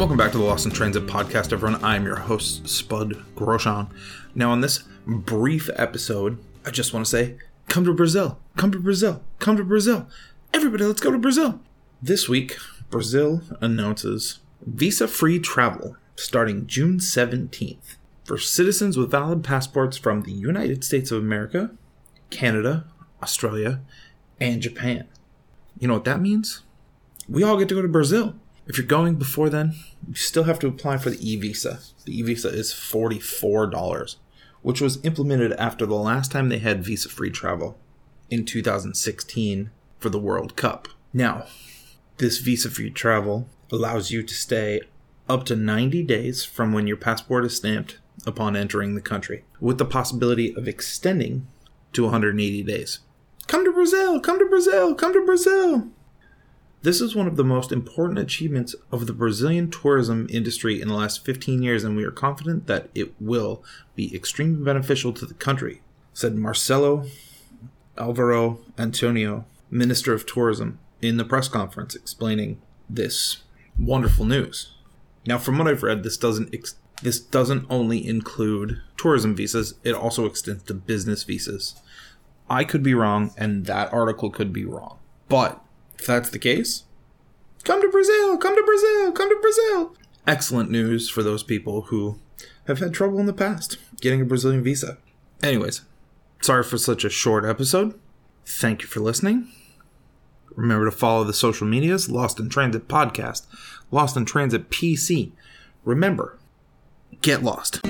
Welcome back to the Lost in Transit podcast, everyone. I'm your host, Spud Grosjean. Now, on this brief episode, I just want to say, come to Brazil, come to Brazil, come to Brazil. Everybody, let's go to Brazil. This week, Brazil announces visa free travel starting June 17th for citizens with valid passports from the United States of America, Canada, Australia, and Japan. You know what that means? We all get to go to Brazil. If you're going before then, you still have to apply for the e visa. The e visa is $44, which was implemented after the last time they had visa free travel in 2016 for the World Cup. Now, this visa free travel allows you to stay up to 90 days from when your passport is stamped upon entering the country, with the possibility of extending to 180 days. Come to Brazil! Come to Brazil! Come to Brazil! This is one of the most important achievements of the Brazilian tourism industry in the last 15 years, and we are confident that it will be extremely beneficial to the country, said Marcelo Alvaro Antonio, Minister of Tourism, in the press conference explaining this wonderful news. Now, from what I've read, this doesn't ex- this doesn't only include tourism visas; it also extends to business visas. I could be wrong, and that article could be wrong, but if that's the case, come to Brazil, come to Brazil, come to Brazil. Excellent news for those people who have had trouble in the past getting a Brazilian visa. Anyways, sorry for such a short episode. Thank you for listening. Remember to follow the social medias Lost in Transit Podcast, Lost in Transit PC. Remember, get lost.